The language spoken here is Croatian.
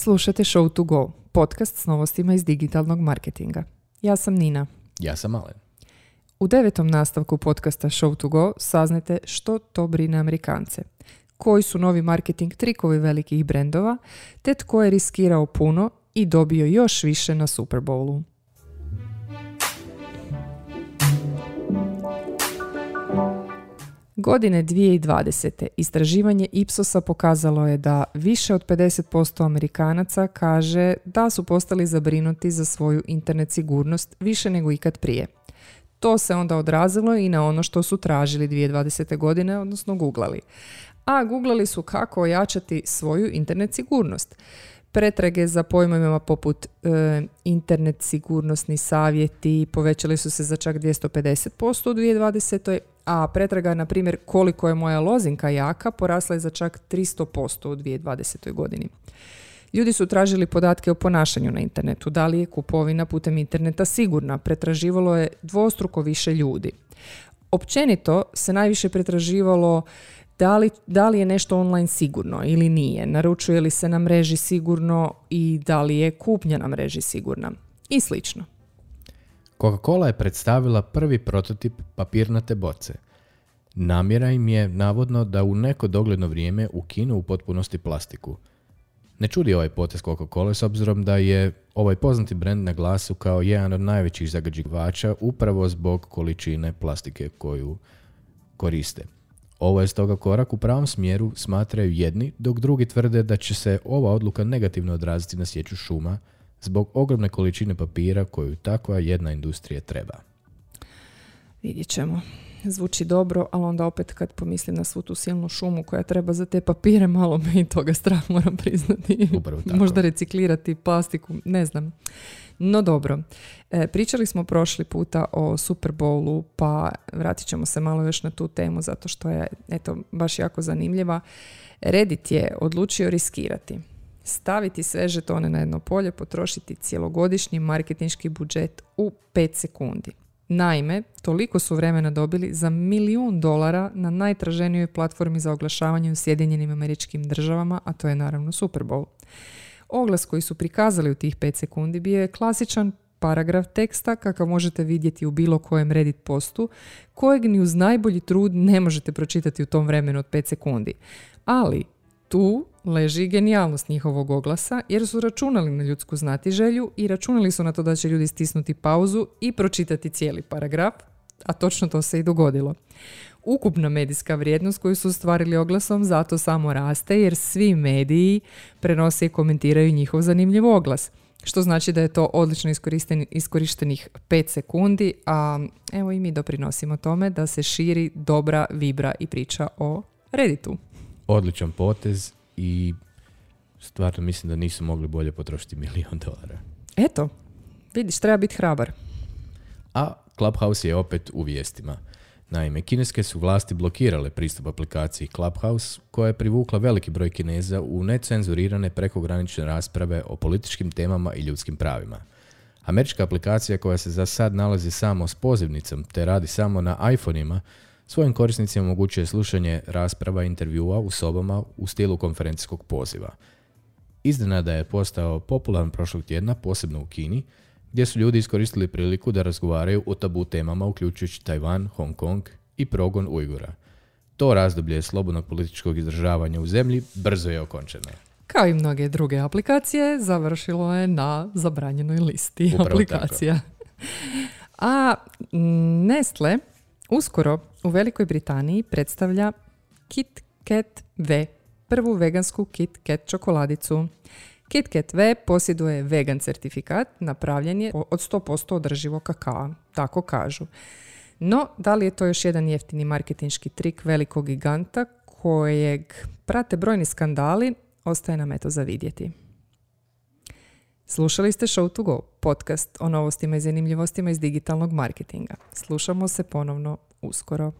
Slušate Show to Go, podcast s novostima iz digitalnog marketinga. Ja sam Nina. Ja sam Alen. U devetom nastavku podcasta Show to Go saznajte što to brine Amerikance, koji su novi marketing trikovi velikih brendova, te tko je riskirao puno i dobio još više na Super Bowlu. Godine 2020. istraživanje Ipsosa pokazalo je da više od 50% Amerikanaca kaže da su postali zabrinuti za svoju internet sigurnost više nego ikad prije. To se onda odrazilo i na ono što su tražili 2020. godine, odnosno googlali. A googlali su kako ojačati svoju internet sigurnost. Pretrage za pojmovima poput e, internet sigurnosni savjeti povećali su se za čak 250% u 2020 a pretraga, na primjer, koliko je moja lozinka jaka, porasla je za čak 300% u 2020. godini. Ljudi su tražili podatke o ponašanju na internetu, da li je kupovina putem interneta sigurna, pretraživalo je dvostruko više ljudi. Općenito se najviše pretraživalo da li, da li je nešto online sigurno ili nije, naručuje li se na mreži sigurno i da li je kupnja na mreži sigurna i slično. Coca-Cola je predstavila prvi prototip papirnate boce. Namjera im je navodno da u neko dogledno vrijeme ukinu u potpunosti plastiku. Ne čudi ovaj potez Coca-Cola s obzirom da je ovaj poznati brend na glasu kao jedan od najvećih zagađivača upravo zbog količine plastike koju koriste. Ovo je stoga korak u pravom smjeru smatraju jedni, dok drugi tvrde da će se ova odluka negativno odraziti na sjeću šuma, zbog ogromne količine papira koju takva jedna industrija treba. Vidjet ćemo. Zvuči dobro, ali onda opet kad pomislim na svu tu silnu šumu koja treba za te papire, malo me i toga strah moram priznati. Upravo tako. Možda reciklirati plastiku, ne znam. No dobro, e, pričali smo prošli puta o Super Bowlu, pa vratit ćemo se malo još na tu temu zato što je eto, baš jako zanimljiva. Reddit je odlučio riskirati staviti sve žetone na jedno polje, potrošiti cjelogodišnji marketinški budžet u 5 sekundi. Naime, toliko su vremena dobili za milijun dolara na najtraženijoj platformi za oglašavanje u Sjedinjenim američkim državama, a to je naravno Super Bowl. Oglas koji su prikazali u tih 5 sekundi bio je klasičan paragraf teksta kakav možete vidjeti u bilo kojem Reddit postu, kojeg ni uz najbolji trud ne možete pročitati u tom vremenu od 5 sekundi. Ali tu leži genijalnost njihovog oglasa jer su računali na ljudsku znatiželju i računali su na to da će ljudi stisnuti pauzu i pročitati cijeli paragraf, a točno to se i dogodilo. Ukupna medijska vrijednost koju su stvarili oglasom zato samo raste jer svi mediji prenose i komentiraju njihov zanimljiv oglas. Što znači da je to odlično iskorištenih 5 sekundi, a evo i mi doprinosimo tome da se širi dobra vibra i priča o Redditu. Odličan potez i stvarno mislim da nisu mogli bolje potrošiti milijon dolara. Eto, vidiš, treba biti hrabar. A Clubhouse je opet u vijestima. Naime, kineske su vlasti blokirale pristup aplikaciji Clubhouse, koja je privukla veliki broj kineza u necenzurirane prekogranične rasprave o političkim temama i ljudskim pravima. Američka aplikacija koja se za sad nalazi samo s pozivnicom te radi samo na iPhoneima, svojim korisnicima omogućuje slušanje rasprava i intervjua u sobama u stilu konferencijskog poziva. Iznenada je postao popularan prošlog tjedna, posebno u Kini, gdje su ljudi iskoristili priliku da razgovaraju o tabu temama uključujući Tajvan, Hong Kong i progon Ujgura. To razdoblje slobodnog političkog izdržavanja u zemlji brzo je okončeno. Kao i mnoge druge aplikacije, završilo je na zabranjenoj listi Upravo aplikacija. A Nestle Uskoro u Velikoj Britaniji predstavlja Kit Kat V, prvu vegansku Kit Kat čokoladicu. Kit Kat V posjeduje vegan certifikat, napravljen je od 100% održivo kakao, tako kažu. No, da li je to još jedan jeftini marketinški trik velikog giganta kojeg prate brojni skandali, ostaje nam eto za vidjeti. Slušali ste Show to Go, podcast o novostima i zanimljivostima iz digitalnog marketinga. Slušamo se ponovno uskoro.